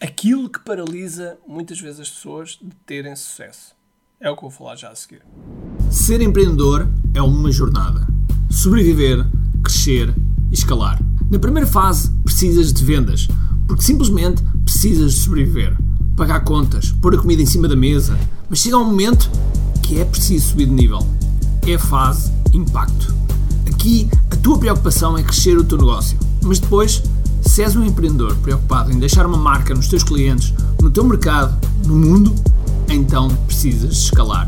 aquilo que paralisa muitas vezes as pessoas de terem sucesso. É o que eu vou falar já a seguir. Ser empreendedor é uma jornada. Sobreviver, crescer e escalar. Na primeira fase, precisas de vendas, porque simplesmente precisas de sobreviver. Pagar contas, pôr a comida em cima da mesa, mas chega um momento que é preciso subir de nível. É a fase impacto. Aqui, a tua preocupação é crescer o teu negócio, mas depois se és um empreendedor preocupado em deixar uma marca nos teus clientes, no teu mercado, no mundo, então precisas escalar.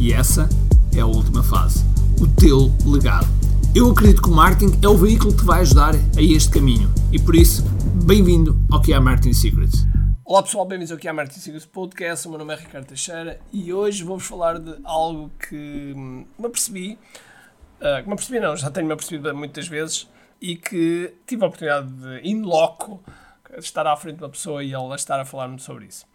E essa é a última fase. O teu legado. Eu acredito que o marketing é o veículo que te vai ajudar a este caminho. E por isso, bem-vindo ao que é Marketing Secrets. Olá pessoal, bem-vindos ao que é Marketing Secrets Podcast. O meu nome é Ricardo Teixeira e hoje vou-vos falar de algo que me apercebi. Uh, que me apercebi, não, já tenho-me apercebido muitas vezes e que tive a oportunidade de, in loco, estar à frente de uma pessoa e ela estar a falar-me sobre isso.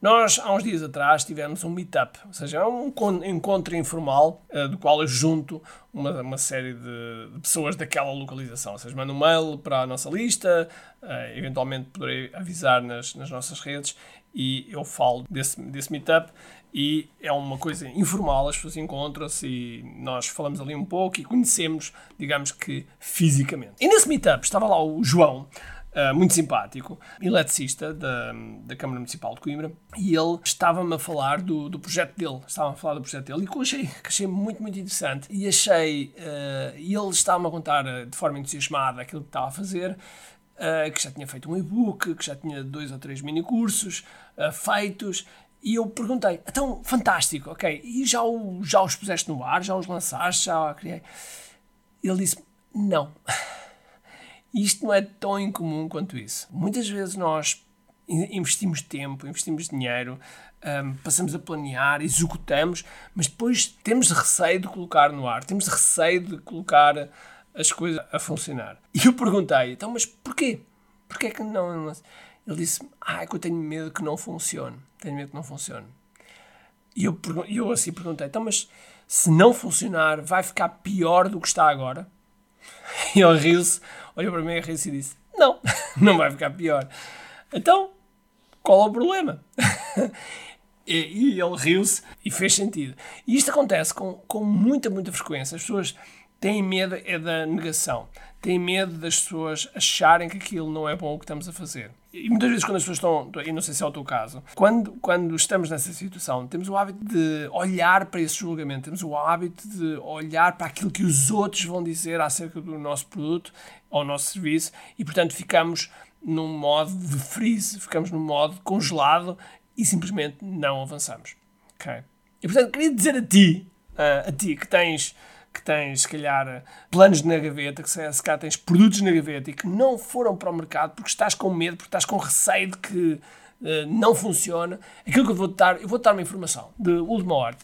Nós, há uns dias atrás, tivemos um meetup, ou seja, um encontro informal, uh, do qual eu junto uma, uma série de, de, pessoas daquela localização. Ou seja, mando um mail para a nossa lista, uh, eventualmente poderei avisar nas, nas nossas redes e eu falo desse, desse meetup e é uma coisa informal, as pessoas encontram-se e nós falamos ali um pouco e conhecemos, digamos que fisicamente. E nesse meetup estava lá o João, Uh, muito simpático, eletricista da, da Câmara Municipal de Coimbra, e ele estava-me a falar do, do projeto dele, estava a falar do projeto dele, e que eu achei, que achei muito, muito interessante, e achei, uh, e ele estava-me a contar uh, de forma entusiasmada aquilo que estava a fazer, uh, que já tinha feito um e-book, que já tinha dois ou três mini cursos feitos, e eu perguntei, então, fantástico, ok, e já, o, já os puseste no ar, já os lançaste, já criei? Ele disse, não. Isto não é tão incomum quanto isso. Muitas vezes nós investimos tempo, investimos dinheiro, um, passamos a planear, executamos, mas depois temos receio de colocar no ar, temos receio de colocar as coisas a funcionar. E eu perguntei, então, mas porquê? Porquê que não... Ele disse, ah, é que eu tenho medo que não funcione tenho medo que não funcione. E eu, eu assim perguntei, então, mas se não funcionar, vai ficar pior do que está agora? E ele riu-se, olhou para mim, riu-se e disse, não, não vai ficar pior. Então, qual é o problema? e, e, ele riu-se e fez sentido. E isto acontece com, com muita, muita frequência. As pessoas têm medo é da negação. Têm medo das pessoas acharem que aquilo não é bom o que estamos a fazer. E muitas vezes quando as pessoas estão, e não sei se é o teu caso, quando, quando estamos nessa situação, temos o hábito de olhar para esse julgamento, temos o hábito de olhar para aquilo que os outros vão dizer acerca do nosso produto ou nosso serviço e, portanto, ficamos num modo de freeze, ficamos num modo congelado e simplesmente não avançamos. Okay? E, portanto, queria dizer a ti, a ti que tens que tens, se calhar, planos na gaveta, que se calhar tens produtos na gaveta e que não foram para o mercado porque estás com medo, porque estás com receio de que uh, não funciona, aquilo que eu vou-te dar, eu vou-te dar uma informação de última hora.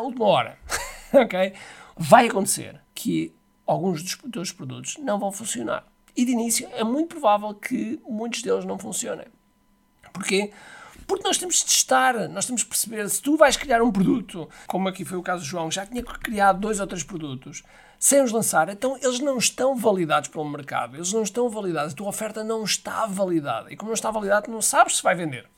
Última hora. ok? Vai acontecer que alguns dos teus produtos não vão funcionar. E de início é muito provável que muitos deles não funcionem. Porquê? Porque nós temos de testar, nós temos de perceber se tu vais criar um produto, como aqui foi o caso do João, já tinha criado dois ou três produtos, sem os lançar, então eles não estão validados pelo mercado, eles não estão validados, a tua oferta não está validada. E como não está validada, tu não sabes se vai vender.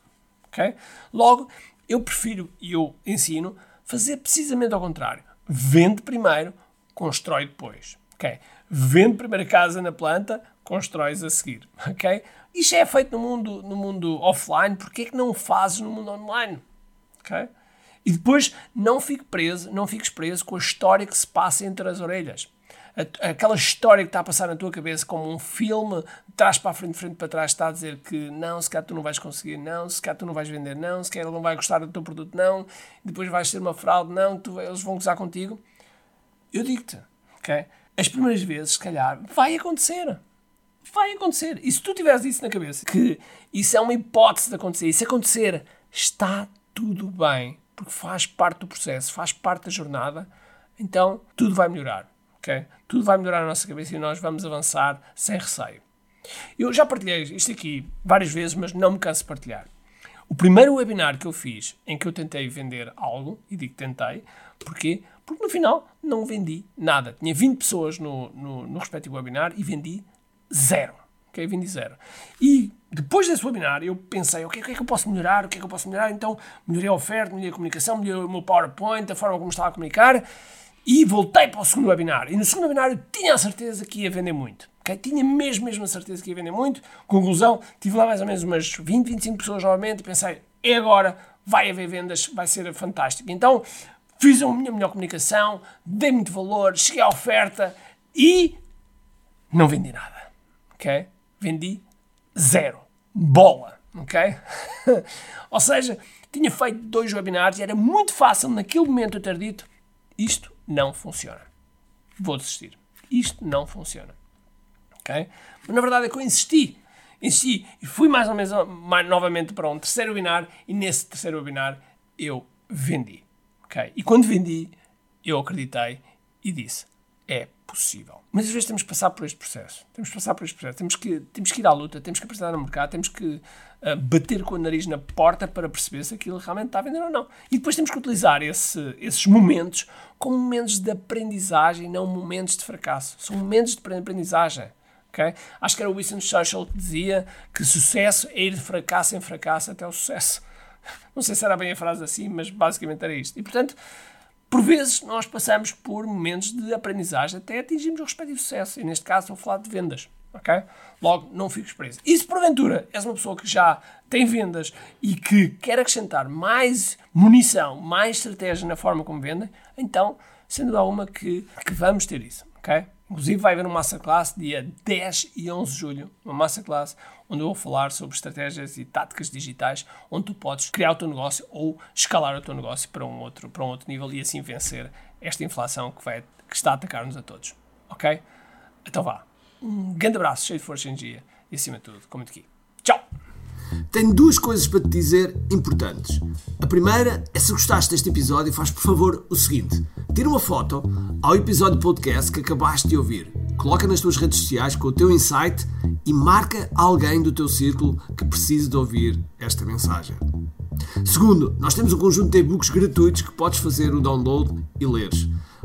Okay? Logo, eu prefiro e eu ensino fazer precisamente ao contrário. Vende primeiro, constrói depois. Okay? Vende primeiro a casa na planta, constróis a seguir. Okay? Isto é feito no mundo, no mundo offline, porque é que não fazes no mundo online? Okay? E depois não fique preso, não fiques preso com a história que se passa entre as orelhas. Aquela história que está a passar na tua cabeça como um filme, de trás para a frente, frente para trás, está a dizer que não, se calhar tu não vais conseguir, não, se calhar tu não vais vender, não, se calhar ele não vai gostar do teu produto, não, depois vais ser uma fraude, não, tu, eles vão gozar contigo. Eu digo-te, ok? As primeiras vezes, se calhar, vai acontecer vai acontecer. E se tu tiveres isso na cabeça, que isso é uma hipótese de acontecer, e se acontecer, está tudo bem, porque faz parte do processo, faz parte da jornada, então tudo vai melhorar. Okay? Tudo vai melhorar na nossa cabeça e nós vamos avançar sem receio. Eu já partilhei isto aqui várias vezes, mas não me canso de partilhar. O primeiro webinar que eu fiz em que eu tentei vender algo, e digo tentei, porquê? Porque no final não vendi nada. Tinha 20 pessoas no, no, no respectivo webinar e vendi zero. Ok? Vendi zero. E depois desse webinar, eu pensei, o que, é que eu posso melhorar, o que é que eu posso melhorar? Então, melhorei a oferta, melhorei a comunicação, melhorei o meu PowerPoint, a forma como estava a comunicar, e voltei para o segundo webinar. E no segundo webinar eu tinha a certeza que ia vender muito. Okay? Tinha mesmo, mesmo a certeza que ia vender muito. Conclusão, tive lá mais ou menos umas 20, 25 pessoas novamente e pensei, é agora, vai haver vendas, vai ser fantástico. Então, fiz a minha melhor comunicação, dei muito valor, cheguei à oferta e não vendi nada. Ok? Vendi zero. Bola. Ok? Ou seja, tinha feito dois webinars e era muito fácil naquele momento eu ter dito isto não funciona. Vou desistir. Isto não funciona. Ok? Mas na verdade é que eu insisti. Insisti e fui mais ou menos mais, novamente para um terceiro webinar e nesse terceiro webinar eu vendi. Ok? E quando vendi, eu acreditei e disse: é possível. Mas às vezes temos que passar por este processo. Temos que passar por este processo. Temos que, temos que ir à luta, temos que apresentar no mercado, temos que uh, bater com o nariz na porta para perceber se aquilo realmente está a vender ou não. E depois temos que utilizar esse, esses momentos como momentos de aprendizagem, não momentos de fracasso. São momentos de aprendizagem. Okay? Acho que era o Winston Churchill que dizia que sucesso é ir de fracasso em fracasso até o sucesso. Não sei se era bem a frase assim, mas basicamente era isto. E portanto, por vezes nós passamos por momentos de aprendizagem até atingirmos o respectivo sucesso. E neste caso a falar de vendas. ok? Logo, não fiques preso. E se porventura és uma pessoa que já tem vendas e que quer acrescentar mais munição, mais estratégia na forma como vendem, então, sendo alguma que, que vamos ter isso. ok? Inclusive vai haver uma masterclass dia 10 e 11 de julho, uma masterclass onde eu vou falar sobre estratégias e táticas digitais, onde tu podes criar o teu negócio ou escalar o teu negócio para um outro, para um outro nível e assim vencer esta inflação que, vai, que está a atacar-nos a todos. Ok? Então vá. Um grande abraço, cheio de força e energia e acima de tudo, como aqui. Tenho duas coisas para te dizer importantes. A primeira é se gostaste deste episódio, faz por favor o seguinte: tira uma foto ao episódio podcast que acabaste de ouvir, coloca nas tuas redes sociais com o teu insight e marca alguém do teu círculo que precise de ouvir esta mensagem. Segundo, nós temos um conjunto de e-books gratuitos que podes fazer o download e leres.